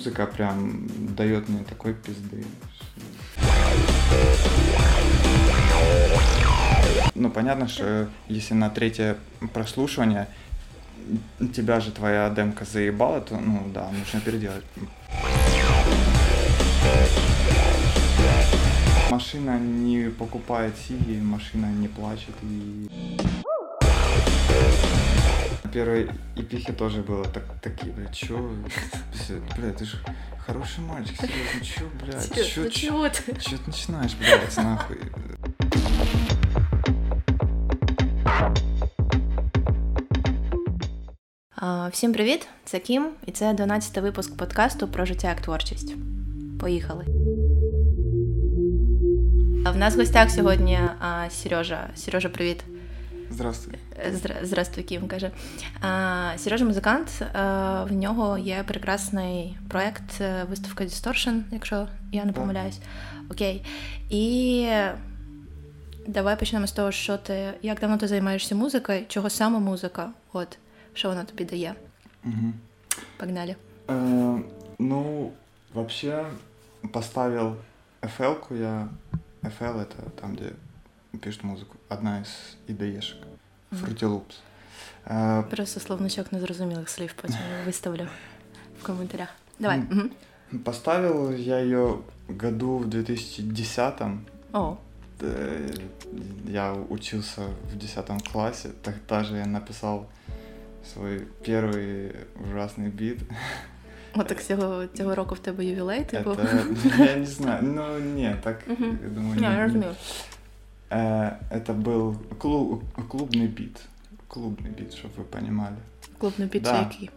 музыка прям дает мне такой пизды. Ну, понятно, что если на третье прослушивание тебя же твоя демка заебала, то, ну, да, нужно переделать. Машина не покупает сиги, машина не плачет и... На первой эпихе тоже было так, такие, блядь, чё? Блядь, ты же хороший мальчик, серьезно, чё, блядь, чё, чё, чего ты? чё ты начинаешь, блядь, нахуй? А, Всім привіт! Це Кім, і це 12-й випуск подкасту про життя як творчість. Поїхали. А В нас в гостях сьогодні а, Сережа. Сережа, привіт. Здравствуй. Здра- Здравствуй, Кім каже. А, Сережа музикант. а, В нього є прекрасний проект е, виставка Distortion, якщо я не Так. помиляюсь. Окей. І давай почнемо з того, що ти як давно ти займаєшся музикою, чого саме музика? От що вона тобі дає? Мгм. Погнали. Э, Ну, вообще, поставил FL-ку я. FL это там, где пишут музыку. Одна из IDE-шек. Мгм. Fruity Loops. Э, Просто словничок незрозумілих слів потім виставлю в коментарях. Давай. Мгм. Мгм. Поставил я ее году в 2010 О, Э, Я учился в 10 классе, тогда же я написал свой первый ужасный бит. от так цього, цього року в тебе ювілей, типу. Это, я не знаю, ну нет, так, Мгм. я думаю, Ні, не- я не- розумію. Э, Это был клу- клубный бит. Клубный бит, чтобы вы понимали. Клубний біт Да. який?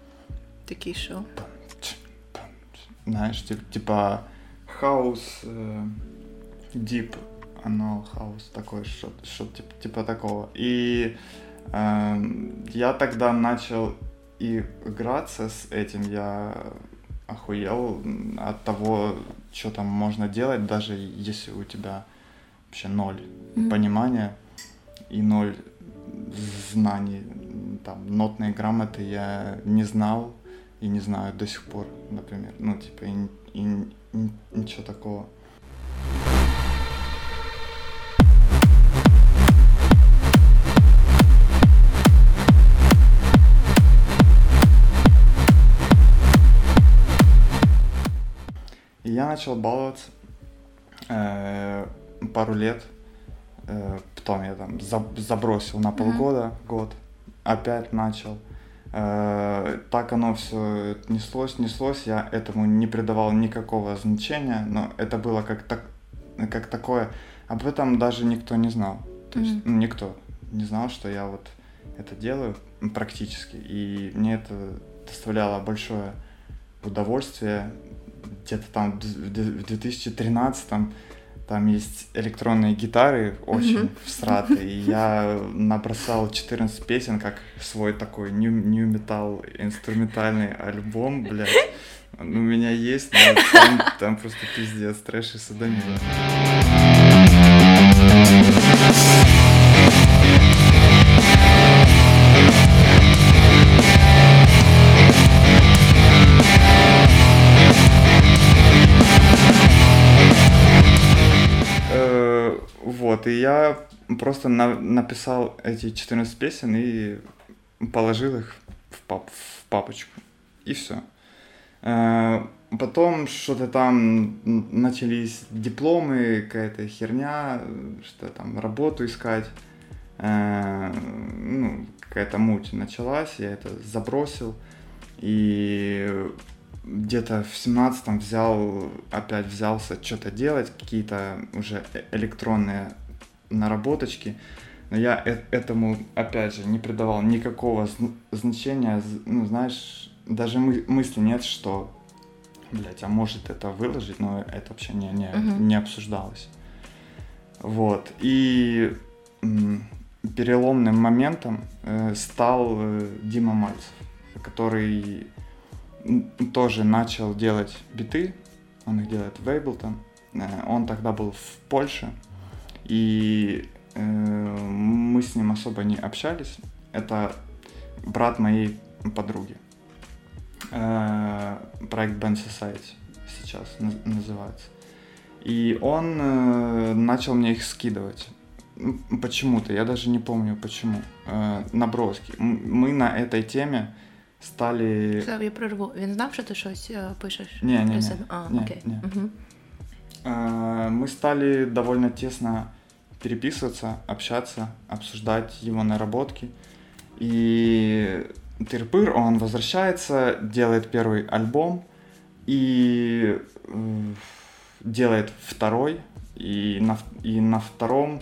Такий що? Пам-ч, пам-ч. Знаешь, тип- типа хаус, э, deep, оно хаус такой, что, что типа, типа такого. И эм, я тогда начал и играться с этим, я охуел от того, что там можно делать, даже если у тебя вообще ноль Мгм. понимания и ноль знаний, там, нотные грамоты я не знал и не знаю до сих пор, например. Ну, типа, и, и- и ничего такого. И я начал баловаться э, пару лет. Э, потом я там за- забросил на полгода, год. Опять начал. Э, так оно все неслось, неслось. Я этому не придавал никакого значения, но это было как, так, как такое. Об этом даже никто не знал. То есть ну, никто не знал, что я вот это делаю практически. И мне это доставляло большое удовольствие. Где-то там в 2013 там есть электронные гитары очень Мгм. всратые. И я набросал 14 песен, как свой такой new, new metal инструментальный альбом, блядь. У меня есть, но там, там просто пиздец, трэш и садомия. Вот, и я просто на- написал эти 14 песен и положил их в, пап- в папочку. И все. Потом что-то там начались дипломы, какая-то херня, что там работу искать. Э, Ну, какая-то муть началась, я это забросил. И где-то в семнадцатом взял, опять взялся что-то делать, какие-то уже э- электронные наработочки. Но я э- этому, опять же, не придавал никакого зн- значения. Ну, знаешь, даже мы- мысли нет, что, блядь, а может это выложить, но это вообще не, не, Мгм. не обсуждалось. Вот. И переломным моментом э, стал э, Дима Мальцев, который тоже начал делать биты. Он их делает в Ableton. Он тогда был в Польше. И э, мы с ним особо не общались. Это брат моей подруги. Э, проект Band Society сейчас называется. И он э, начал мне их скидывать. Почему-то, я даже не помню почему. Э, наброски. Мы на этой теме стали. Я прорву. Він знав, що ти щось пишеш? Не, не, не. А, окей. Угу. Мы стали довольно тесно переписываться, общаться, обсуждать его наработки. И Тырпыр, он возвращается, делает первый альбом и э, делает второй. И на, и на втором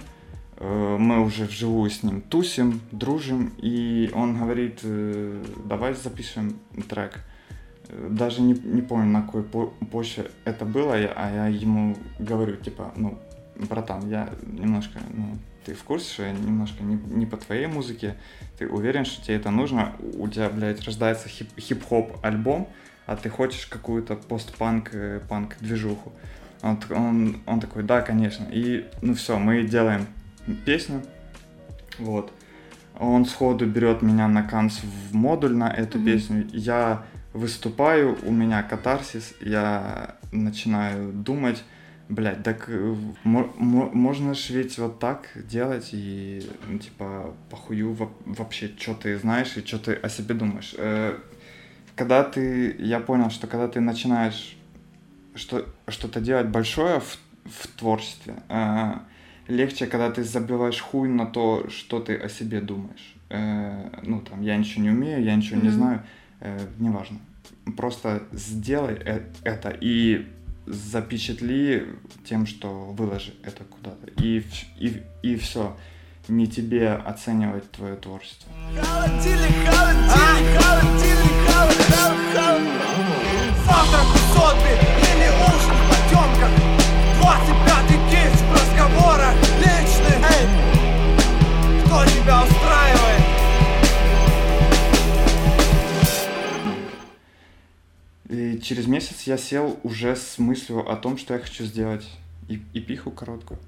э, мы уже вживую с ним тусим, дружим. И он говорит, э, давай запишем трек. Даже не, не помню, на какой почве это было, а я ему говорю, типа, ну, братан, я немножко, ну, ты в курсе, что я немножко не, не по твоей музыке, ты уверен, что тебе это нужно, у тебя, блядь, рождается хип- хип-хоп альбом, а ты хочешь какую-то постпанк, э, панк движуху. Он, он, он такой, да, конечно. И, ну все, мы делаем песню, вот. Он сходу берет меня на канц в модуль на эту mm-hmm. песню. Я выступаю, у меня катарсис, я начинаю думать, Блять, так э, можно ж ведь вот так делать и, ну, типа, похую вообще, что ты знаешь и что ты о себе думаешь. Э, когда ты, я понял, что когда ты начинаешь что, что-то делать большое в, в творчестве, э, легче, когда ты забиваешь хуй на то, что ты о себе думаешь. Ну, там, я ничего не умею, я ничего mm-hmm. не знаю, неважно. Просто сделай это и запечатли тем, что выложи это куда-то. И, и, и все. Не тебе оценивать твое творчество. Завтра сотни или уши в потемках 25-й кейс в разговорах личных Эй, кто тебя устраивает? И через месяц я сел уже с мыслью о том, что я хочу сделать и, и пиху короткую.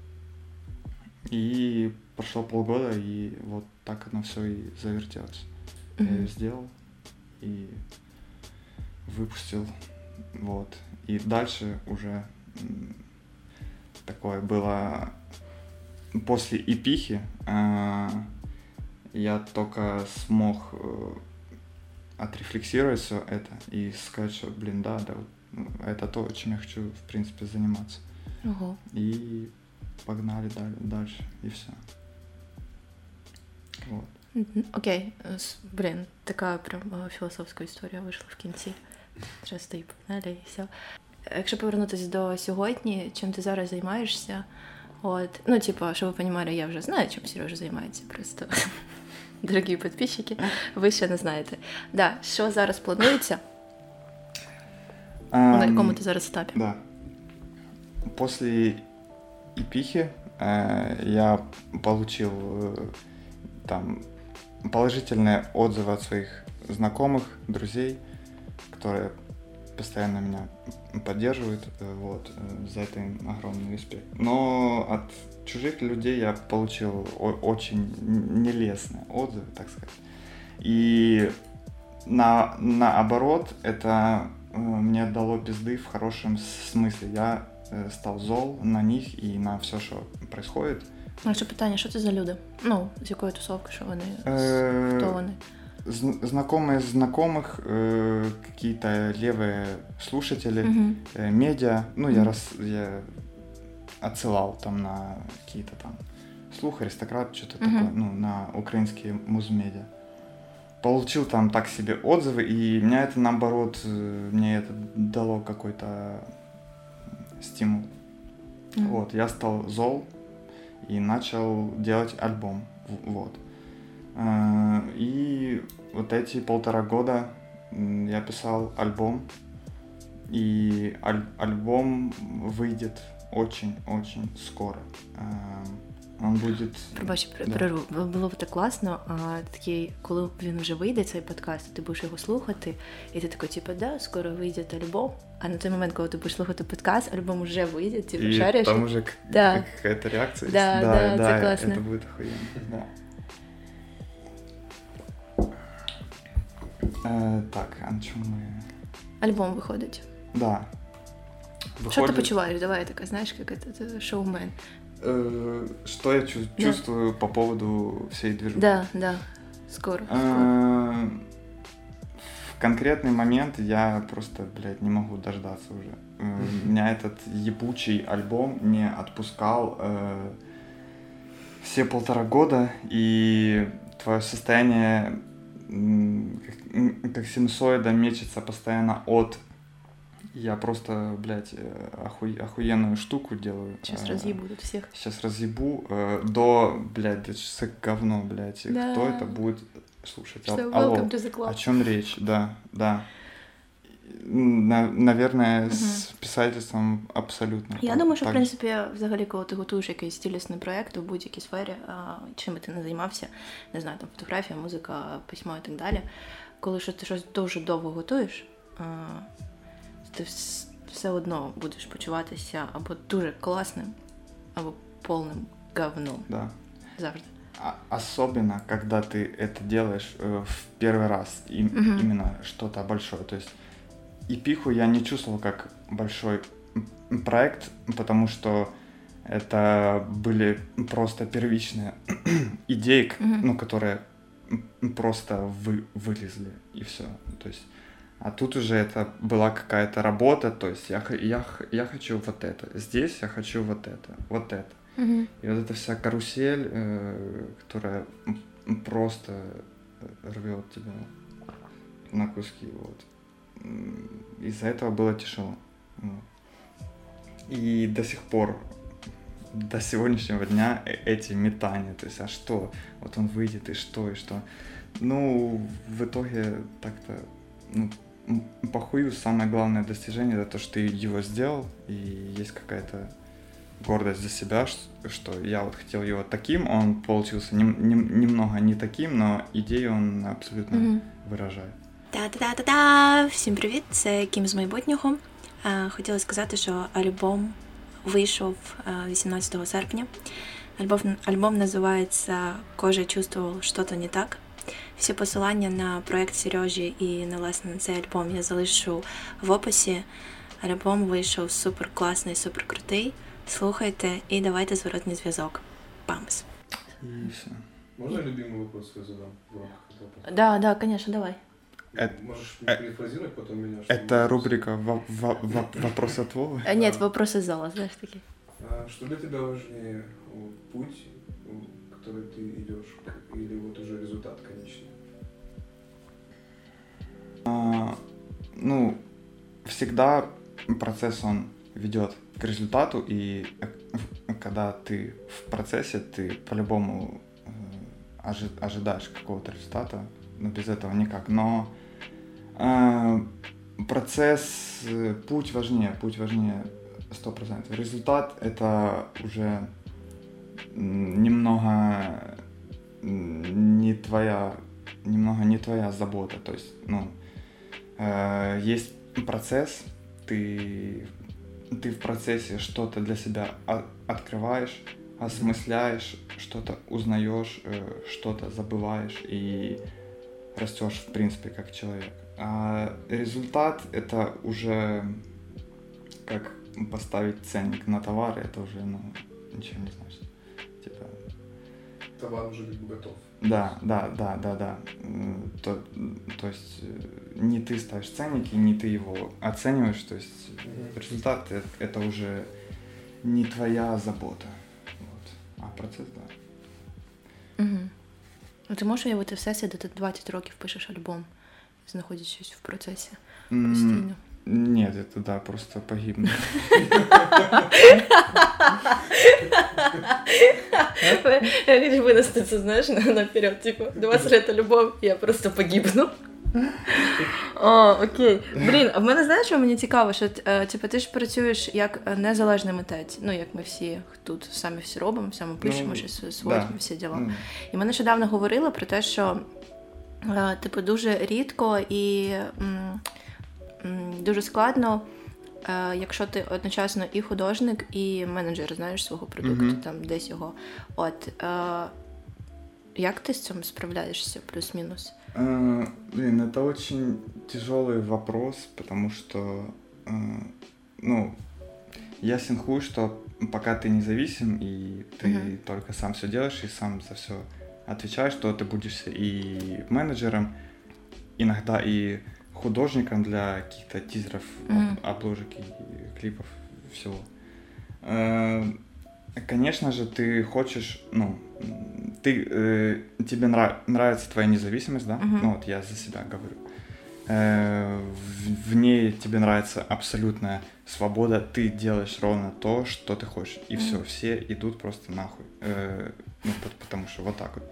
И прошло полгода, и вот так оно все и завертелось. Mm-hmm. Я ее сделал и выпустил. Вот. И дальше уже такое было после эпихи э, я только смог э, отрефлексировать все это и сказать, что, блин, да, да, ну, это то, чем я хочу, в принципе, заниматься. Ого. И погнали дальше, и все. Вот. Окей, okay. блін, така прям філософська історія вийшла в кінці. Часто і погнали, і все. Якщо повернутися до сьогодні, чим ти зараз займаєшся? От, ну, типа, щоб ви розуміли, я вже знаю, чим Сережа займається просто. дорогі підписчики, ви ще не знаєте. Да, Що зараз планується? Um, На якому ти зараз етапі? Да. После эпихи э, я получил э, там положительные отзывы от своих знакомых, друзей, которые постоянно меня поддерживают. Э, вот, э, за это им огромный респект. Но от чужих людей я получил очень нелестные отзывы, так сказать. И на, наоборот, это э, мне дало пизды в хорошем смысле. Я э, стал зол на них і на все, що происходит. А що питання, що це за люди? Ну, з якої тусовки, що вони? Э, Хто вони? Знакомые знакомых, э, какие-то левые слушатели, угу. медиа. Ну, я раз я отсылал там на какие-то там слух, аристократ, что-то такое, ну, на украинские музмедиа. Получил там так себе отзывы, и меня это наоборот, э, мне это дало какой-то стимул. Uh-huh. Вот, я стал зол и начал делать альбом. Вот. Э, и вот эти полтора года я писал альбом, и аль- альбом выйдет очень-очень скоро. Он буде... Пробач, перерву. Да. Було б так класно, а такий, коли він вже вийде, цей подкаст, ти будеш його слухати, і ти такий, типу, да, скоро вийде альбом. А на той момент, коли ти будеш слухати подкаст, альбом вже вийде, ти і шариш. там уже да. какая-то реакция. Да, да, да, да, це класно. Это будет охуенно, да. Э, так, а на чем мы... альбом виходить. Да. Что ты почуваешь? Давай такая, знаешь, как это, это шоумен. Э, что я чу- Да. чувствую по поводу всей движухи? Да, да. Скоро. скоро. Э, В конкретный момент я просто, блядь, не могу дождаться уже. Э, Меня этот ебучий альбом не отпускал э, все полтора года, и твое состояние как синусоида мечется постоянно от я просто, блядь, э, охуй- охуенную штуку делаю. Сейчас Э, разъебу тут всех. Сейчас разъебу э, до, блядь, да что за говно, блядь. и Да. Кто это будет слушать? Что, Ал- алло, welcome to the club. о чем речь? Да, да. На- наверное, Мгм. с писательством абсолютно. Я так- думаю, що в так же. принципі, взагалі, коли ти готуєш якийсь цілісний проєкт у будь-якій сфері, а, чим би ти не займався, не знаю, там фотографія, музика, письмо і так далі. Коли що ти щось дуже довго готуєш, а, ти вс- все одно будеш почуватися або дуже класним, або повним говном Да. завжди. А- Особенно, когда ты это делаешь э, в первый раз, и, Мгм. именно что-то большое. То есть и пиху я не чувствовал как большой проект, потому что это были просто первичные идеи, к- Мгм. ну, которые просто вы, вылезли, и все. То есть, а тут уже это была какая-то работа, то есть я, я, я хочу вот это, здесь я хочу вот это, вот это. Угу. И вот эта вся карусель, э, которая просто э, рвет тебя на куски, вот. Из-за этого было тяжело. И до сих пор, до сегодняшнего дня э- эти метания, то есть, а что, вот он выйдет, и что, и что. Ну, в итоге так-то, ну, м, похую, самое главное достижение это то, что ты его сделал, и есть какая-то гордость за себя, ш- что я вот хотел его таким, он получился нем- нем- немного не таким, но идею он абсолютно Угу. выражает. Та-та-та-та-та! Всім привіт! Це Кім з майбутнього. Е, Хотіла сказати, що альбом вийшов е, 18 серпня. Альбом, альбом називається Кожа чувствував що-то не так. Всі посилання на проект Сережі і на власне на цей альбом я залишу в описі. Альбом вийшов супер класний, супер крутий. Слухайте і давайте зворотний зв'язок. Памс! И все. Можно любимый вопрос я задам в рамках этого подкаста? Да, да, конечно, давай. Это- Можешь э, перефразировать потом меня? чтобы Это я- рубрика во- во- во- «Вопрос от Вовы». А, Нет, вопросы из зала, знаешь, такие. А Что для тебя важнее? вот, Путь, который ты идешь, или вот уже результат конечный? А, ну, всегда процесс, он ведет к результату, и э, когда ты в процессе, ты по-любому э, ожи- ожидаешь какого-то результата, но без этого никак. Но э, процесс, э, путь важнее, путь важнее 100%. Результат — это уже немного не твоя, немного не твоя забота. То есть, ну, э, есть процесс, ты, ты в процессе что-то для себя открываешь, осмысляешь, что-то узнаешь, э, что-то забываешь и растешь, в принципе, как человек. А результат это уже как поставить ценник на товар, это уже, ну, ничего не значит Типа, Товар уже как бы готов. да, да, да, да, да. М, То, то есть э, не ты ставишь ценники, не ты его оцениваешь, то есть э, Мгм. результат э- это уже не твоя забота. Вот. А процесс, да. Угу. Ну, ти можеш уявити всесвіт, де ти 20 років пишеш альбом, знаходячись в процесі М, постійно. Нет, это да, просто погибну. Я хочу винести це, знаєш, наперед, типу, 20 лет любов, я просто погибну. О, окей. Блін, а в мене знаєш, що мені цікаво, що е, типу, ти ж працюєш як незалежний митець, ну як ми всі тут самі всі робимо, самі пишемо, Ну, щось сводимо, да. всі діла. Ну, І ми нещодавно говорили про те, що е, типу дуже рідко і м, дуже складно, е, якщо ти одночасно і художник, і менеджер, знаєш, свого продукту, Мгм. там десь його. От е, як ти з цим справляєшся, плюс-мінус? э, Блин, это очень тяжелый вопрос, потому что, э, ну, я синхую, что пока ты независим и ты Мгм. только сам все делаешь и сам за все отвечаешь, то ты будешь и менеджером, иногда и художником для каких-то тизеров, об- Мгм. обложек и клипов, всего. Э, Конечно же, ты хочешь, ну, ты, э, тебе нрав- нравится твоя независимость, да? Мгм. Ну, вот я за себя говорю. Э, в, в ней тебе нравится абсолютная свобода, ты делаешь ровно то, что ты хочешь. И все, Мгм. все идут просто нахуй. Э, ну, пот- потому что вот так вот.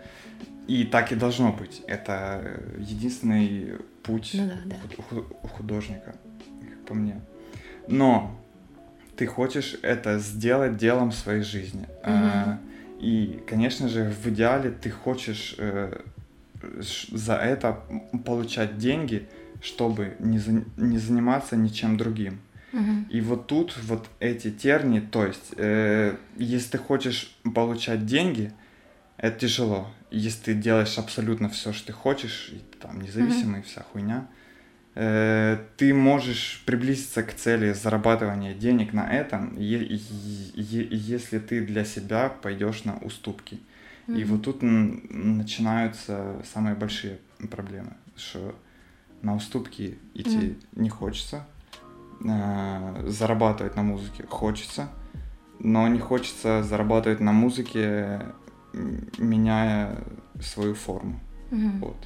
И так и должно быть. Это э, единственный путь Ну да, да. художника, по мне. Но ты хочешь это сделать делом своей жизни. А, И, конечно же, в идеале ты хочешь э, за это получать деньги, чтобы не, за- не заниматься ничем другим. Мгм. И вот тут вот эти тернии, то есть, э, если ты хочешь получать деньги, это тяжело. Если ты делаешь абсолютно все, что ты хочешь, там независимый, вся хуйня, э, ты можешь приблизиться к цели зарабатывания денег на этом, е- е- если ты для себя пойдешь на уступки. И Мгм. вот тут начинаются самые большие проблемы, что на уступки идти Мгм. не хочется, э, зарабатывать на музыке хочется, но не хочется зарабатывать на музыке, меняя свою форму. Мгм. Вот.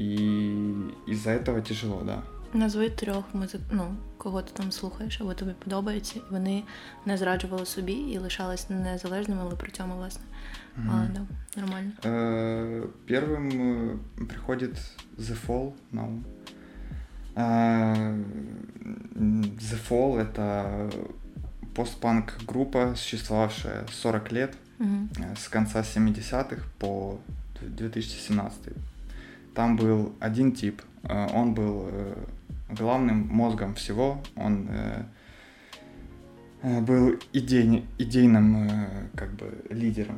И из-за этого тяжело, да. Назви трьох музик... ну, кого ти там слухаєш, або тобі подобається, і вони не зраджували собі і лишались незалежними, але при цьому, власне. Але Мгм. да, нормально. Э, Первым э, приходит The Fall на ум. Э, м, The Fall — это постпанк группа, существовавшая 40 лет, Мгм. э, с конца 70-х по 2017. там был один тип, э, он был э, главным мозгом всего, он э, был идейни- идейным как бы лидером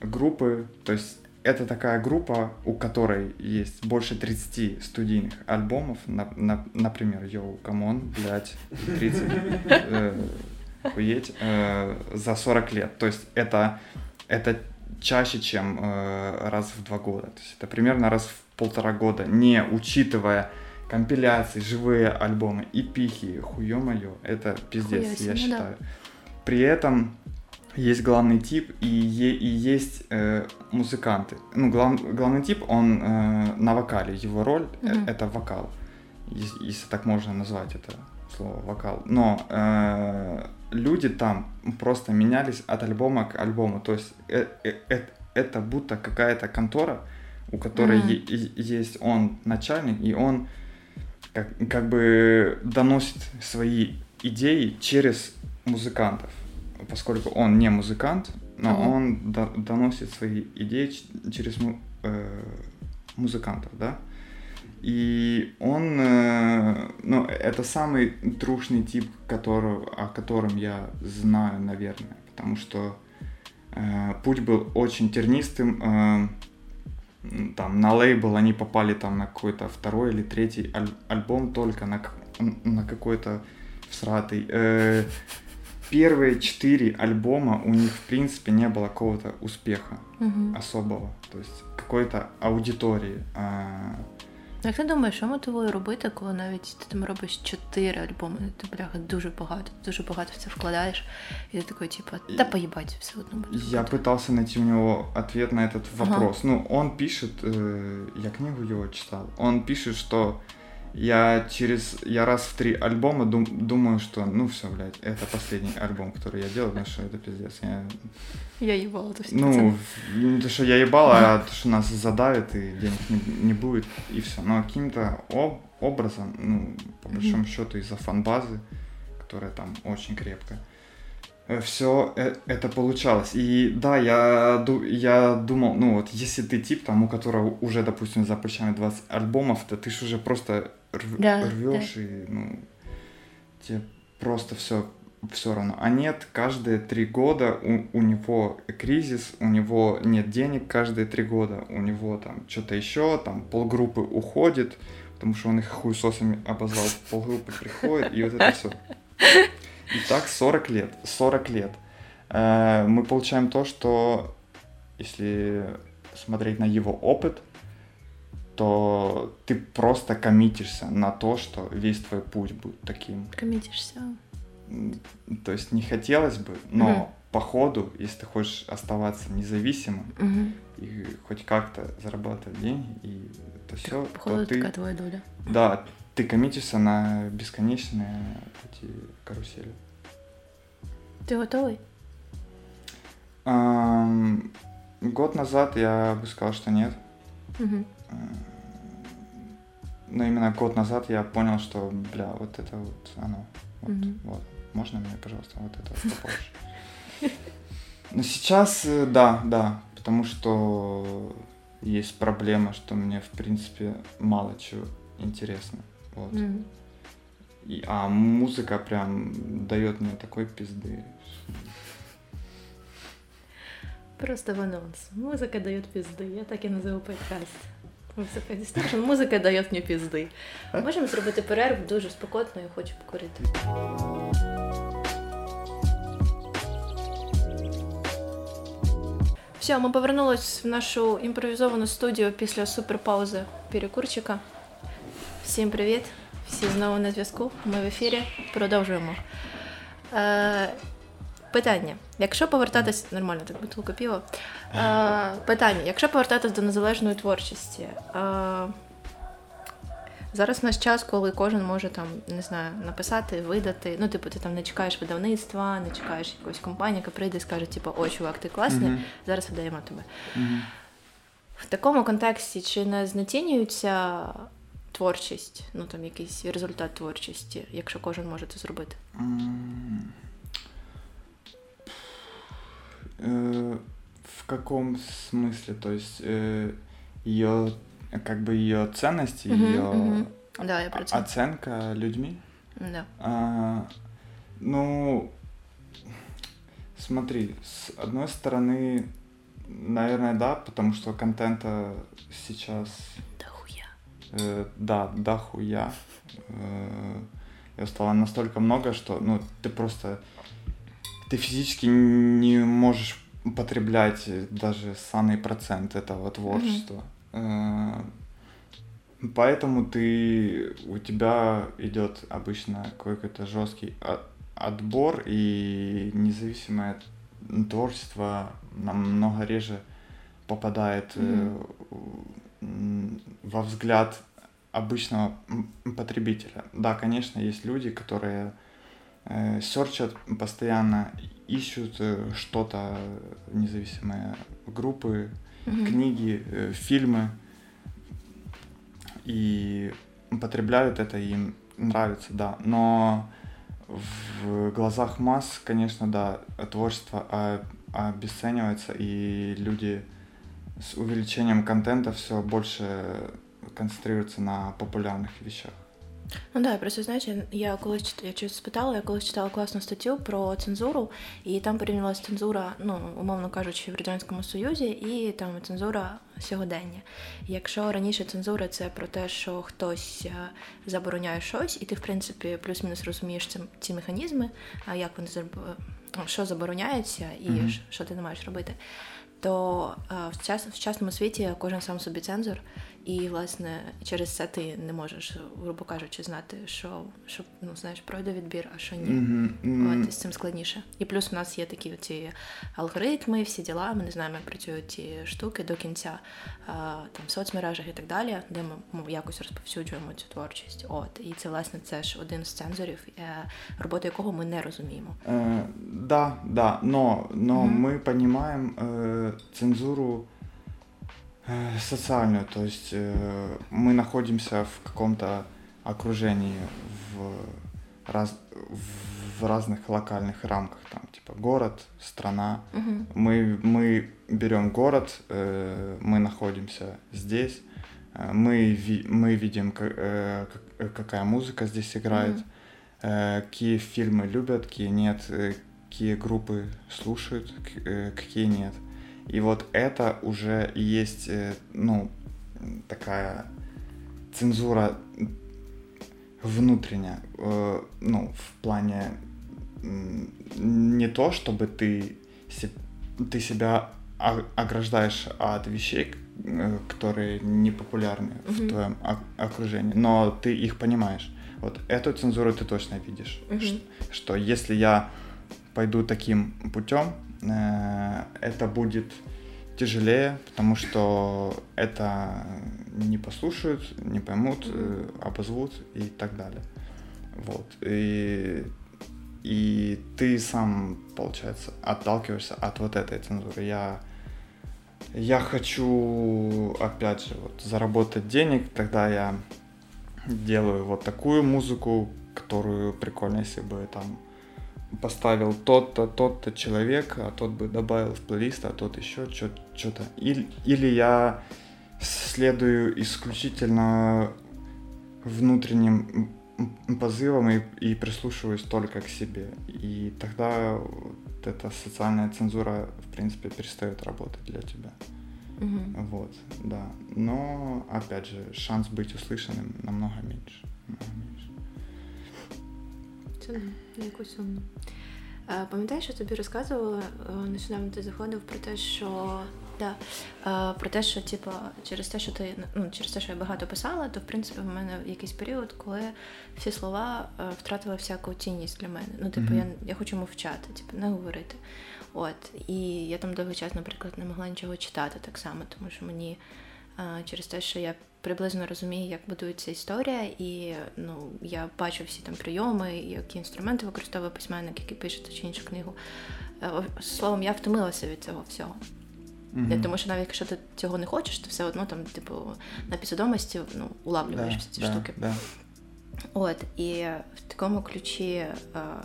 группы, то есть это такая группа, у которой есть больше 30 студийных альбомов, на- на- например, Yo, come on, блядь, 30, э, э, за 40 лет. То есть это, это чаще, чем э, раз в два года. То есть это примерно раз в полтора года, не учитывая компиляции, живые альбомы и пихи, хуё моё, это пиздец, Хуя себе, я ну да. считаю. При этом есть главный тип и, е- и есть э, музыканты. Ну, глав- главный тип, он э, на вокале, его роль э, Мгм. это вокал, ес- если так можно назвать это слово вокал. Но э, люди там просто менялись от альбома к альбому. То есть э- э- э- это будто какая-то контора, у которой Мгм. е- есть он начальник, и он как, как бы доносит свои идеи через музыкантов, поскольку он не музыкант, но Ага. он до- доносит свои идеи через му- э, музыкантов, да. И он, э, ну, это самый трушный тип, которого, о котором я знаю, наверное, потому что э, путь был очень тернистым. э, там на лейбл они попали там на какой-то второй или третий аль- альбом только на, на какой-то всратый. Э, первые четыре альбома у них в принципе не было какого-то успеха Мгм. особого, то есть какой-то аудитории. А, Як ти думаєш, що мотивує робити, коли навіть ти там робиш чотири альбоми, ти бляха дуже багато, дуже багато в це вкладаєш, і ти такий, типу, та поїбать, все одно буде. Я круто». пытался найти у него ответ на этот Ага. вопрос. Ну, он пишет, э, я книгу его читал, он пишет, что я через, я раз в три альбома дум- думаю, что, ну все, блядь, это последний альбом, который я делаю, потому что это пиздец. Я, Я їбала то всі ну, не то, что я ебал, а то, что нас задавит и денег не, не будет, и все. Но каким-то об- образом, ну, по большому счету, из-за фанбазы, которая там очень крепкая, все это получалось. И да, я, я думал, ну вот, если ты тип, там, у которого уже, допустим, за плечами 20 альбомов, то ты ж уже просто рв- Да, рвешь, и, ну, тебе просто все все равно. А нет, каждые три года у, у него кризис, у него нет денег каждые три года, у него там что-то еще, там полгруппы уходит, потому что он их хуесосами обозвал, полгруппы приходит, и вот это все. И так 40 лет, 40 лет. Э, мы получаем то, что если смотреть на его опыт, то ты просто коммитишься на то, что весь твой путь будет таким. Коммитишься. То есть не хотелось бы, но угу. по ходу, если ты хочешь оставаться независимым угу. и хоть как-то зарабатывать деньги, и это все, то ты... такая твоя доля. Да, ты коммитишься на бесконечные эти карусели. Ты готовый? Um, год назад я бы сказал, что нет. Угу. Но именно год назад я понял, что, бля, вот это вот оно. Вот, угу. вот. Можно мне, пожалуйста, вот это вот попозже? Но сейчас, э, да, да, потому что есть проблема, что мне, в принципе, мало чего интересно. Вот. Mm. И, а музыка прям дает мне такой пизды. Просто в анонс. Музыка дает пизды. Я так и назову подкаст. Музика дає мені пізди. Можемо зробити перерву дуже спокійно, я хочу покурити. Все, ми повернулись в нашу імпровізовану студію після суперпаузи перекурчика. Всім привіт! Всі знову на зв'язку. Ми в ефірі. Продовжуємо. Питання. Якщо повертатись нормально, так бутилку піва. Питання: якщо повертатись до незалежної творчості. Е, Зараз наш час, коли кожен може там, не знаю, написати, видати. Ну, типу, ти там не чекаєш видавництва, не чекаєш якоїсь компанії, яка прийде і скаже, типу, о, чувак, ти класний, mm-hmm. зараз видаємо тебе. Mm-hmm. В такому контексті чи не знецінюється творчість, ну там якийсь результат творчості, якщо кожен може це зробити? В каком смысле? То есть э, ее как бы ее ценности, угу, ее угу. Да, я оценка людьми. Да. А, ну, смотри, с одной стороны, наверное, да, потому что контента сейчас... Дохуя. Э, да, дохуя. Э, его стало настолько много, что, ну, ты просто... Ты физически не можешь потреблять даже санный процент этого творчества. Mm-hmm. Поэтому ты, у тебя идет обычно какой-то жесткий отбор, и независимое творчество намного реже попадает mm-hmm. во взгляд обычного потребителя. Да, конечно, есть люди, которые э, серчат постоянно, ищут что-то независимые группы, угу. книги, э, фильмы и потребляют это, им нравится, да. Но в глазах масс, конечно, да, творчество обесценивается, и люди с увеличением контента все больше концентрируются на популярных вещах. Ну да, просто знаєте, я колись я щось спитала, я колись читала класну статтю про цензуру, і там порівнялася цензура, ну умовно кажучи, в радянському союзі, і там цензура сьогодення. Якщо раніше цензура це про те, що хтось забороняє щось, і ти, в принципі, плюс-мінус розумієш ці, ці механізми, а як вони що забороняється і mm-hmm. що ти не маєш робити, то е, в час в сучасному світі кожен сам собі цензор. І, власне, через це ти не можеш, грубо кажучи, знати, що що ну знаєш, пройде відбір, а що ні. Mm-hmm. От з цим складніше. І плюс у нас є такі оці алгоритми, всі діла. Ми не знаємо, як працюють ці штуки до кінця а, там соцмережах і так далі, де ми ну, якось розповсюджуємо цю творчість. От і це власне це ж один з цензорів, е, роботу якого ми не розуміємо. Е, да, да, но но mm-hmm. ми розуміємо е, цензуру. Э, социальную, то есть э, мы находимся в каком-то окружении в, раз, в разных локальных рамках, там типа город, страна. Угу. Мы, мы берем город, э, мы находимся здесь, мы, ви, мы видим, какая музыка здесь играет, угу. какие фильмы любят, какие нет, какие группы слушают, какие нет. И вот это уже есть, э, ну, такая цензура внутренняя, э, ну, в плане не то, чтобы ты, ты себя ограждаешь от вещей, э, которые не популярны mm-hmm. в твоем окружении, но ты их понимаешь. Вот эту цензуру ты точно видишь, mm-hmm. что, что если я пойду таким путем, э, это будет тяжелее, потому что это не послушают, не поймут, э, обозвут и так далее. Вот. И, и ты сам, получается, отталкиваешься от вот этой цензуры. Я, я хочу, опять же, вот, заработать денег, тогда я делаю вот такую музыку, которую прикольно, если бы там поставил тот-то, тот-то человек, а тот бы добавил в плейлист, а тот еще что-то. Или, или я следую исключительно внутренним позывам и, и прислушиваюсь только к себе. И тогда вот эта социальная цензура, в принципе, перестает работать для тебя. Угу. Вот, да. Но, опять же, шанс быть услышанным намного меньше. Намного меньше. Це на якусь сумну. Пам'ятаєш, я тобі розказувала е, нещодавно ти заходив про те, що да, е, про те, що типу, через те, що ти ну, через те, що я багато писала, то в принципі в мене якийсь період, коли всі слова е, втратили всяку цінність для мене. Ну, типу, mm-hmm. я я хочу мовчати, типу, не говорити. От. І я там довгий час, наприклад, не могла нічого читати так само, тому що мені через те, що я приблизно розумію, як будується історія, і ну, я бачу всі там прийоми, які інструменти використовує письменник, який пише ту чи іншу книгу. Е, словом, я втомилася від цього всього. Mm-hmm. Тому що навіть якщо ти цього не хочеш, то все одно там, типу, на підсвідомості ну, улавлюєш всі ці да, штуки. Да. От, і в такому ключі,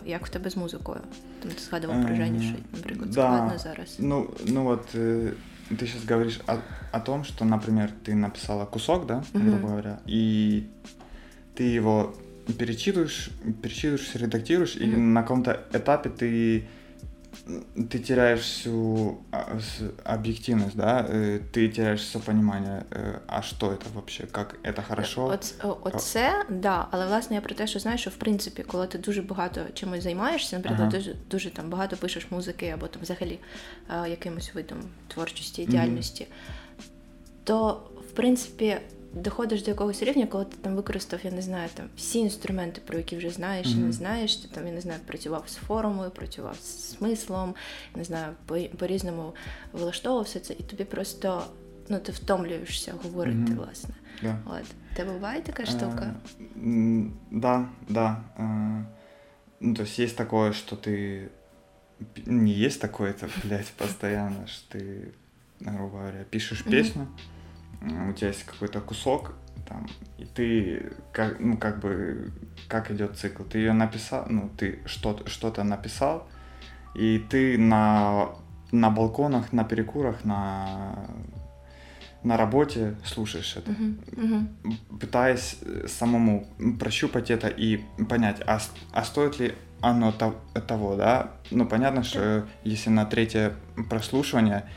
як в тебе з музикою? Там ти згадував про Женю, що, наприклад, складно зараз. Ну, ну от ты сейчас говоришь о, о том, что, например, ты написала кусок, да, угу. грубо говоря, и ты его перечитываешь, перечитываешь, редактируешь, угу. и на каком-то этапе ты ты теряешь всю а, объективность, да, э, ты теряешь все понимание, э, а що це вообще, як це хорошо. От, оце, да, але власне я про те, що знаєш, що в принципі, коли ти дуже багато чимось займаєшся, наприклад, ага. дуже дуже там багато пишеш музики або там взагалі якимось видом творчості, діяльності, mm-hmm. то в принципі доходиш до якогось рівня, коли ти там використав, я не знаю, там всі інструменти, про які вже знаєш mm-hmm. і не знаєш. Ти там, я не знаю, працював з формою, працював з смислом, не знаю, по-різному влаштовував все це, і тобі просто ну, ти втомлюєшся говорити, mm-hmm. власне. Yeah. От. Тебе буває така штука? Uh, да, да. Uh, ну, то есть есть такое, что ты... Не есть такое, это, блядь, постоянно, что ты, грубо говоря, пишешь mm-hmm. У тебя есть какой-то кусок, там, и ты, как, ну, как бы, как идет цикл, ты ее написал, ну, ты что-то, что-то написал, и ты на, на балконах, на перекурах, на, на работе слушаешь это, uh-huh, uh-huh. пытаясь самому прощупать это и понять, а, а стоит ли оно того, да? Ну, понятно, что если на третье прослушивание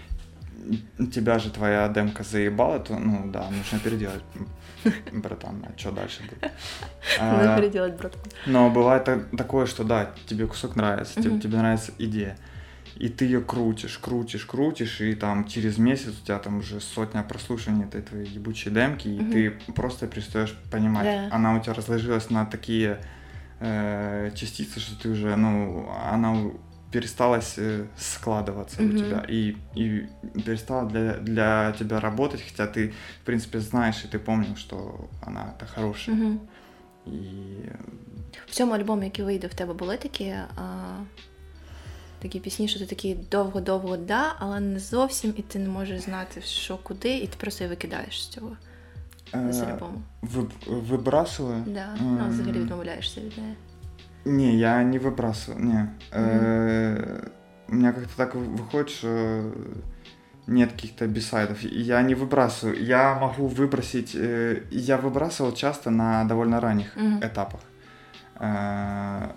тебя же твоя демка заебала, то, ну да, нужно переделать, братан, а что дальше будет? Нужно переделать, братан. Но бывает такое, что да, тебе кусок нравится, тебе, нравится идея, и ты ее крутишь, крутишь, крутишь, и там через месяц у тебя там уже сотня прослушиваний этой твоей ебучей демки, и ты просто перестаешь понимать, она у тебя разложилась на такие э, частицы, что ты уже, ну, она пересталась э, складываться mm-hmm. у тебя и, и перестала для, для тебя работать, хотя ты, в принципе, знаешь и ты помнил, что она это хорошая. Mm-hmm. І... В цьому альбомі, який вийде, в тебе були такі а, такі пісні, що ти такі довго-довго да, але не зовсім, і ти не можеш знати, що куди, і ти просто її викидаєш з цього з альбому. Ви, вибрасили? Да. Ну, взагалі відмовляєшся від неї. Не, я не выбрасываю, не. Mm-hmm. У меня как-то так выходит, что нет каких-то бисайдов. Я не выбрасываю. Я могу выбросить... Э, я выбрасывал часто на довольно ранних mm-hmm. этапах. Э,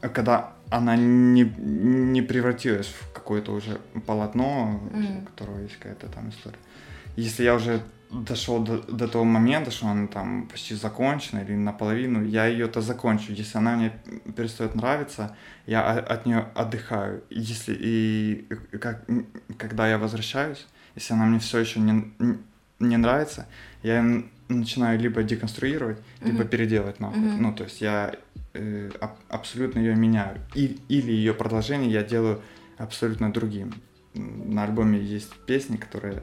когда она не, не превратилась в какое-то уже полотно, mm-hmm. у которого есть какая-то там история. Если я уже дошел до, до того момента, что она там почти закончена или наполовину, я ее-то закончу. Если она мне перестает нравиться, я от нее отдыхаю. Если и как, когда я возвращаюсь, если она мне все еще не, не нравится, я начинаю либо деконструировать, mm-hmm. либо переделать нахуй. Mm-hmm. Ну, то есть я э, абсолютно ее меняю. И, или ее продолжение я делаю абсолютно другим. На альбоме есть песни, которые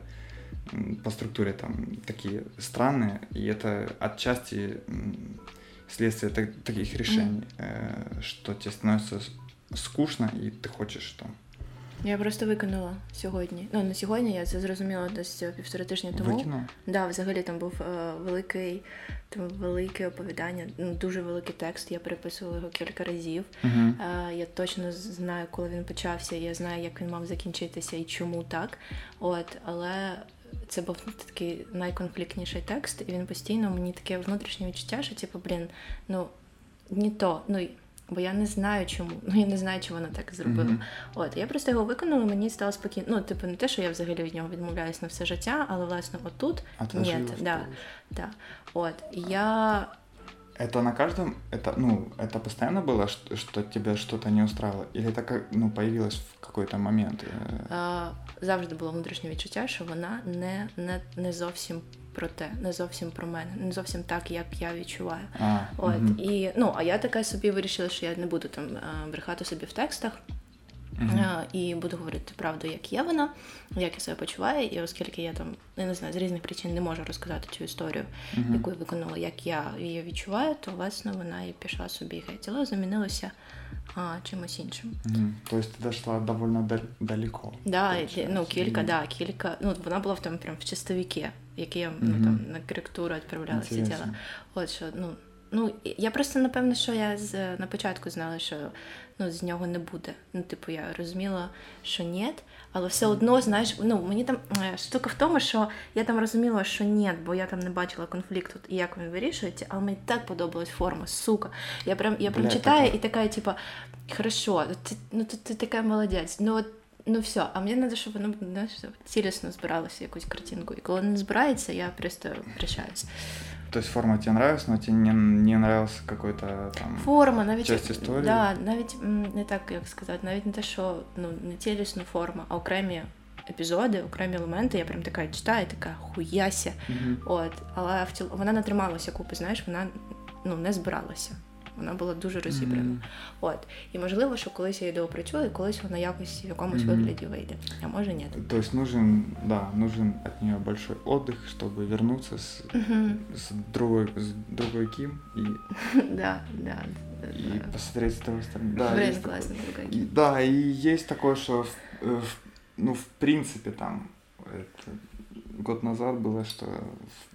по структуре там такие странные, и это отчасти следствие так, таких решений, mm. что тебе становится скучно, і ти хочеш там. Я просто виконала сьогодні. Ну не сьогодні, я це зрозуміла десь півтори тижні тому. Викинула? Да, взагалі там був е, великий, там велике оповідання, ну дуже великий текст. Я переписувала його кілька разів. Uh-huh. Е, я точно знаю, коли він почався. Я знаю, як він мав закінчитися і чому так. От, але це був такий найконфліктніший текст, і він постійно мені таке внутрішнє відчуття, що типу, блін, ну не то. ну Бо я не знаю, чому. Ну я не знаю, чому вона так зробила. Mm-hmm. От я просто його виконала, мені стало спокійно. Ну, типу, не те, що я взагалі від нього відмовляюсь на все життя, але власне отут ні, да, да. От я Это на каждом, это, ну, это постоянно было, что, что тебе что-то не устраивало? Или это как, ну, появилось в какой-то момент? А, Завжди було внутрішнє відчуття, що вона не не, не зовсім про те, не зовсім про мене, не зовсім так, як я відчуваю. А, От, угу. і, ну, а я така собі вирішила, що я не буду там брехати собі в текстах. Uh-huh. І буду говорити правду, як є вона, як я себе почуваю, і оскільки я там я не знаю з різних причин не можу розказати цю історію, uh-huh. яку я виконала, як я її відчуваю, то власне вона і пішла собі геть, але замінилася а, чимось іншим. Uh-huh. Тобто ти дійшла доволі далеко. Да, і, ну кілька, да, кілька. Ну вона була в там прям в чистовіки, які я ну там на корректуру відправляла, сиділа. От що ну. Ну, я просто напевно, що я з на початку знала, що ну, з нього не буде. Ну, типу, я розуміла, що ні, але все одно, знаєш, ну мені там е, штука в тому, що я там розуміла, що ні, бо я там не бачила конфлікту і як він вирішується, але мені так подобалась форма, сука. Я прям я прям Бля, читаю така. і така, типу, хорошо, ти, ну ти, ти така молодець. Ну от Ну все, а мені треба, щоб воно знаєш, цілісно збиралося якусь картинку. І коли не збирається, я просто прощаюсь. То есть форма тебе нравилась, но тебе не, не нравился какой-то там форма, навіть часть історії? Да, навіть не так, як сказати, навіть не те, що ну не цілісна форма, а окремі епізоди, окремі елементи. Я прям така читаю, така хуяся. Mm-hmm. От, але в ціл... вона не трималася купи, знаєш, вона ну не збиралася. Вона була дуже розібрана. Mm-hmm. От. І можливо, що колись я її доопрацюю, і колись вона якось в якомусь mm-hmm. вигляді вийде. А може ні. То есть нужен, да, нужен от нее большой отдых, чтобы вернуться с, mm-hmm. с, другой, с другой Ким и, да, да, и да. посмотреть с того стороны. Да, Блин, есть классно, другая Ким. Да, и есть такое, что в, в, ну, в принципе там это, год назад было, что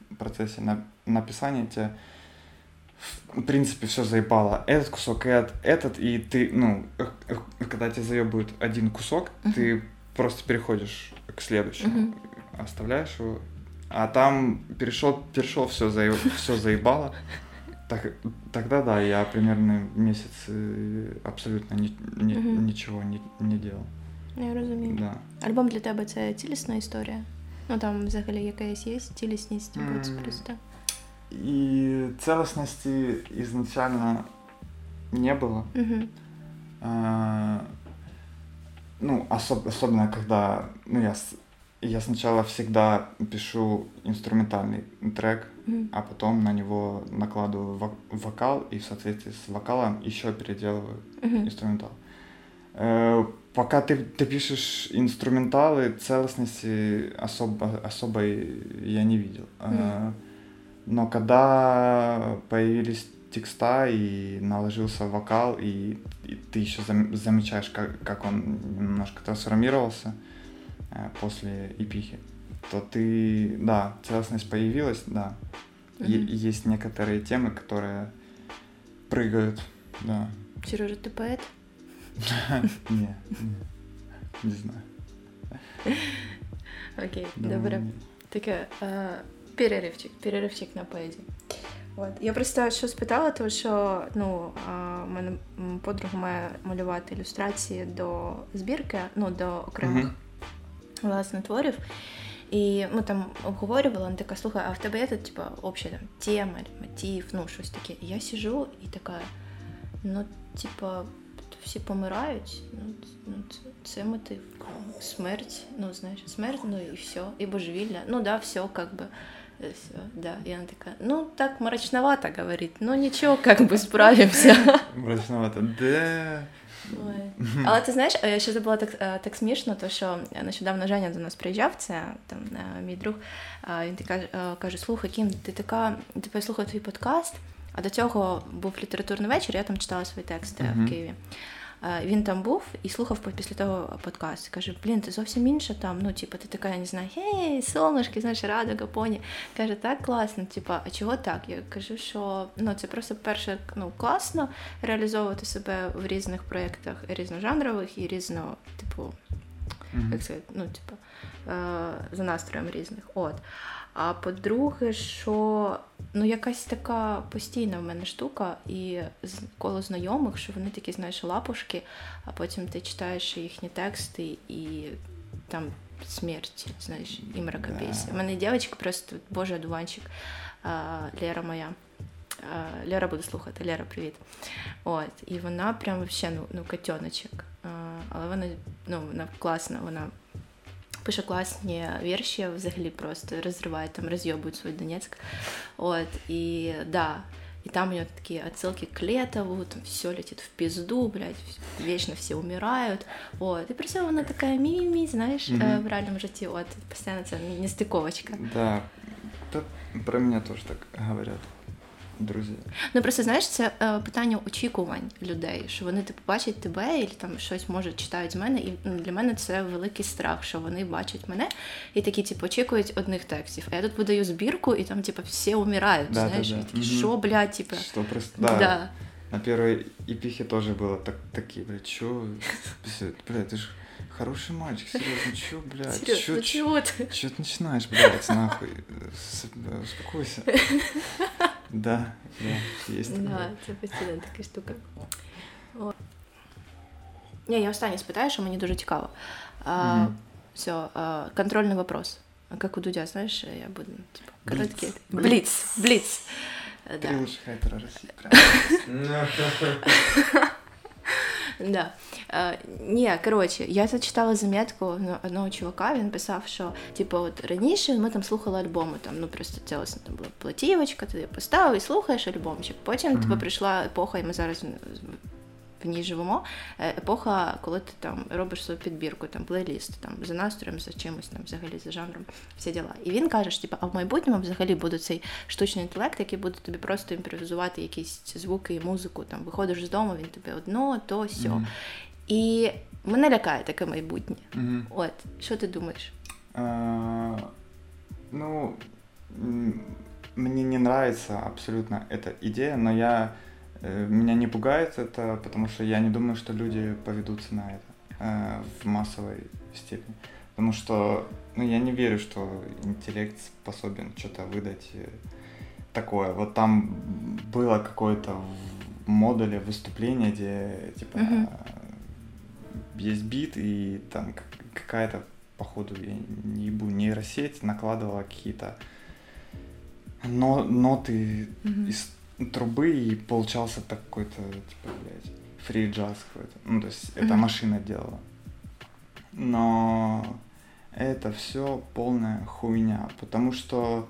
в процессе на, написания тебя в принципе, все заебало. Этот кусок, этот, этот, и ты, ну, когда тебе заебывают один кусок, uh-huh. ты просто переходишь к следующему, uh-huh. оставляешь его, а там перешел, перешел, все, заеб, все заебало. Так, тогда да, я примерно месяц э, абсолютно ни, ни, uh-huh. нічого не, не делал. Я розумію. Да. Альбом для тебе це цілісна історія? Ну там взагалі якась є цілісність, mm. просто. И целостности изначально не было. А, ну, особ- особенно когда, ну, я, я сначала всегда пишу инструментальный трек, mm-hmm. а потом на него накладываю вок- вокал и в соответствии с вокалом еще переделываю mm-hmm. инструментал. Э, пока ты, ты пишешь инструменталы, целостности особо, особой я не видел. Mm-hmm. Но когда появились текста и наложился вокал, и, и ты еще зам, замечаешь, как, как он немножко трансформировался э, после эпихи, то ты, да, целостность появилась, да. Mm-hmm. Е- есть некоторые темы, которые прыгают, да. Сережа, ты поэт? Не, не знаю. Окей, добре. Таке Переривчик, переривчик на поезі. От. Я просто що спитала, тому що ну, мене подруга має малювати ілюстрації до збірки, ну, до окремих mm-hmm. власне творів. І ми там обговорювали, вона така, слухай, а в тебе є тут, типа, обща там тема, мотив, ну, щось таке. І я сижу і така, ну, типа, всі помирають, ну, ну це, це мотив. Смерть, ну, знаєш, смерть, ну і все, і божевілля. Ну да, все, как бы. Все, да. И она такая, ну, так мрачновато говорит, ну нічого, как бы справимся. Мрачновато, да. Ой. Але ти знаєш, я ще забула так так смішно, то що нещодавно Женя до нас приїжджав, це там мій друг. Він каже, каже: слухай, Кім, ти така, я слухаю твій подкаст, а до цього був літературний вечір, я там читала свої тексти uh-huh. в Києві. Він там був і слухав після того подкаст. Каже, блін, ти зовсім інша там. Ну, типу, ти така, я не знаю, гей, солнышки, знаєш, радуга, поні. Каже, так класно, типу, а чого так? Я кажу, що ну, це просто перше ну, класно реалізовувати себе в різних проєктах різножанрових і різно, типу, mm-hmm. як сказати, ну, типу, за настроєм різних. От. А по-друге, що ну якась така постійна в мене штука, і коло знайомих, що вони такі, знаєш, лапушки, а потім ти читаєш їхні тексти і там смерть, знаєш, і мракописія. У мене дівчинка просто, боже, одуванчик, Лера моя. Лера буде слухати, Лера, привіт. От, І вона прям взагалі ну, ну котеночок. Але вона ну, вона класна, вона пише класні вірші, взагалі просто розриває, там роз'єбують свій Донецьк. От, і да, и там у нее такие отсылки к Летову, там все летит в пизду, блядь, вечно все умирают. Вот. И при всем она такая ми-ми-ми, знаешь, mm-hmm. в реальном житті, от, постоянно це нестыковочка. Да, это про меня тоже так говорят друзі. Ну просто знаєш, це е, питання очікувань людей, що вони типу бачать тебе, і там щось може читають з мене. І ну, для мене це великий страх, що вони бачать мене і такі, типу, очікують одних текстів. А я тут видаю збірку, і там, типу, всі умирають. Да, знаєш, да, да. такі, що, блядь, типу. Що просто, да. да. На первой эпихе тоже было так, такие, блядь, чё, блядь, ты же хороший мальчик, серьезно, чё, блядь, серьезно, чё, чё, ты? Чё ты начинаешь, блядь, нахуй, успокойся. Да, да, є. Да, це постійна така штука. О. Ні, я останнє спитаю, що мені дуже цікаво. А, угу. Все, а, контрольний вопрос. Как у Дудя, знаешь, я буду, типа, короткий. Блиц. Блиц. Три да. лучших хайтера России. Да. Е, Ні, коротше, я зачитала заметку одного чувака, він писав, що типу, от раніше ми там слухали альбоми, там, ну просто цілосно там була платівочка, ти поставив і слухаєш альбомчик. Потім типу, прийшла епоха, і ми зараз в ній живемо. Е, епоха, коли ти там робиш свою підбірку, там плейліст, там за настроєм, за чимось, там взагалі за жанром, всі діла. І він каже, що типу, а в майбутньому взагалі буде цей штучний інтелект, який буде тобі просто імпровізувати якісь звуки і музику. Там виходиш з дому, він тобі одно, то сьо. Mm-hmm. І мене лякає таке майбутнє. Mm-hmm. От, що ти думаєш? Uh, ну, мне не нравится абсолютно эта идея, но я меня не пугает это, потому что я не думаю, что люди поведутся на это э, в массовой степени. Потому что ну, я не верю, что интеллект способен что-то выдать э, такое. Вот там было какое-то в модуле выступление, где типа mm-hmm. есть бит, и там какая-то, походу, я не ебу, нейросеть накладывала какие-то но, ноты mm-hmm. из трубы и получался такой-то, типа, блядь, фри джаз какой-то. Ну, то есть это mm-hmm. машина делала. Но это все полная хуйня, потому что,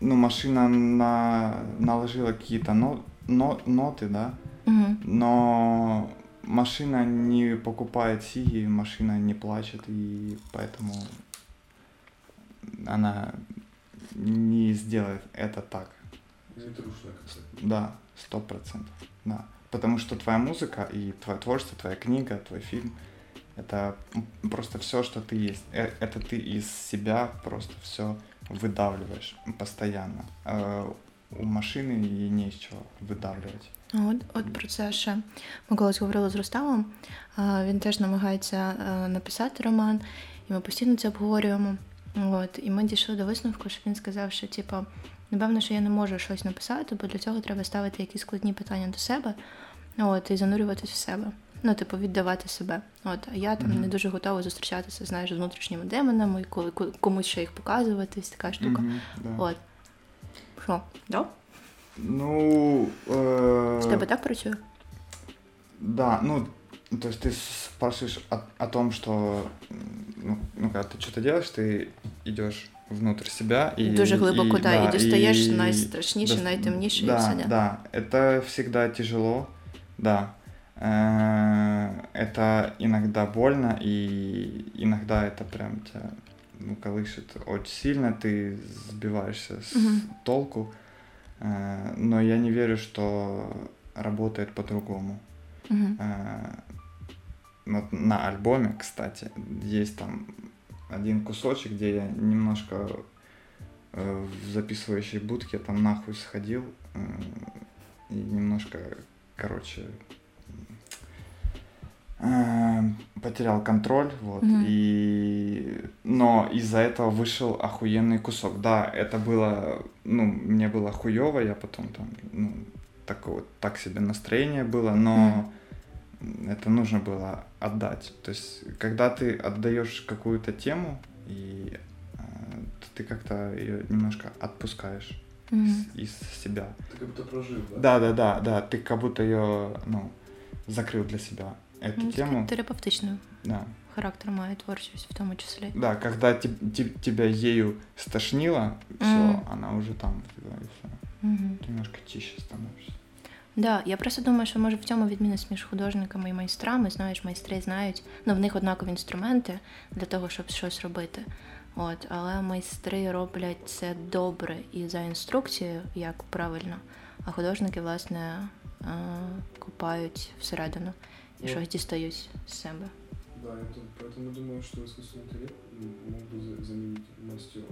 ну, машина на, наложила какие-то но, но, ноты, да, mm-hmm. но машина не покупает сиги, машина не плачет, и поэтому она не сделает это так. Да, сто процентов. Да. Потому что твоя музыка и твое творчество, твоя книга, твой фильм это просто все, что ты есть. Э, это ты из себя просто все выдавливаешь постоянно. А у машини її не з чого видавлювати. От от про це ще ми колись говорили з Рустамом. Він теж намагається написати роман, і ми постійно це обговорюємо. От, І ми дійшли до висновку, що він сказав, що типу, Напевно, що я не можу щось написати, бо для цього треба ставити якісь складні питання до себе от, і занурюватись в себе. Ну, типу, віддавати себе. От, а я там Мгм. не дуже готова зустрічатися, знаєш, з внутрішніми демонами, і коли ко- комусь ще їх показувати, ось така штука. Мгм, да. От. Що? Да? Ну, э, З тебе так працює? да, ну, то есть ты спрашиваешь о, о том, что, м, ну, ну, когда ты что-то делаешь, ты идешь внутрь себя и... Дуже глибоко, и, да, і дістаєш и найстрашніше, дос- найтемніше, і да, все. Да. Да, это всегда тяжело, да. Э, Это иногда больно, и иногда это прям тебя ну, колышет очень сильно, ты сбиваешься с Мгм. толку. Э, Но я не верю, что работает по-другому. Мгм. Э, Вот на альбоме, кстати, есть там один кусочек, где я немножко э, в записывающей будке там нахуй сходил э, и немножко, короче, э, потерял контроль, вот, Мгм. и... Но из-за этого вышел охуенный кусок. Да, это было, ну, мне было хуево, я потом там, ну, такое, вот- так себе настроение было, но это нужно было отдать. То есть, когда ты отдаешь какую-то тему, и э, то ты как-то ее немножко отпускаешь Мгм. с- из себя. Ты как будто прожил, да? Да, да, да, да. Ты как будто ее, ну, закрыл для себя эту Ну, тему. Терапевтичний Да. характер має творчість в тому числі. Да, когда те- те- тебя ею стошнило, все, Мгм. она уже там, да, и всё. Мгм. Ты немножко чище становишься. Да, я просто думаю, що може в цьому відмінність між художниками і майстрами. Знаєш, майстри знають, ну в них однакові інструменти для того, щоб щось робити. От, але майстри роблять це добре і за інструкцією, як правильно. А художники, власне, е, копають всередину і Ну. щось дістають з себе. Да, это, поэтому думаю, что искусственный интеллект м, мог бы за- заменить мастеров.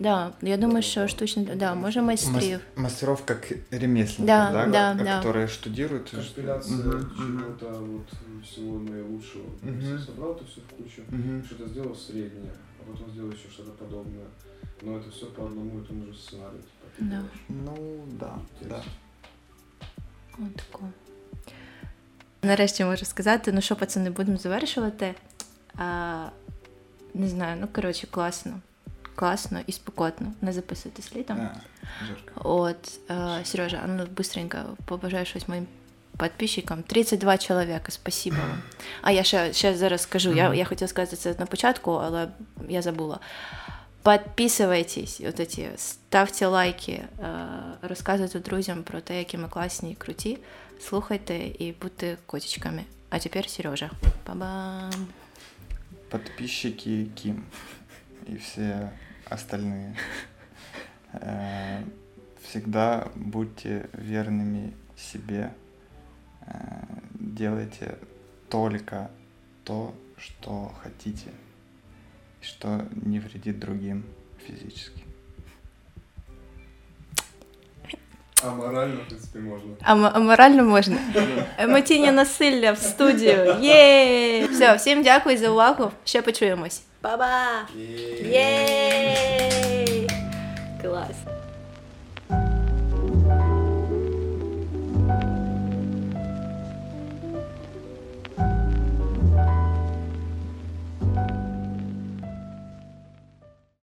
Да, я думаю, що Да. штучний да, може майстрів. Мас- мастеров как ремесленников, Да, да, да, ко- да. которые штудируют. Компиляция Мгм, мгм. чего-то вот всего наилучшего. То есть собрал это все в кучу, Мгм. что-то сделал среднее, а потом сделал еще что-то подобное. Но это все по одному и тому же сценарию. Типа, ты Да. делаешь. Ну, да, То да. есть Отако. Нарешті можу сказати, ну що, пацани, будемо завершувати. А, не знаю, ну коротше, класно Класно і спокійно. Не записуйтесь літом. Да, жарко. От, э, Сережа, а ну быстренько побажай щось моїм підписчикам. 32 чоловіка, спасибо вам. А я ще, ще зараз скажу, я, я хотіла сказати це на початку, але я забула. Підписуйтесь, от эти, ставте лайки, е, розказуйте друзям про те, які ми класні і круті. Слухайте і будьте котичками. А тепер Сережа. Па-бам! Подписчики Ким и все остальные. Э, Всегда будьте верными себе. Э, Делайте только то, что хотите, и что не вредит другим физически. А морально, в принципе, можно. А, м- а морально можна. Емоційне насилля в студію. Є! Все, всім дякую за увагу. Ще почуємось. Па-ба! Єй! Клас!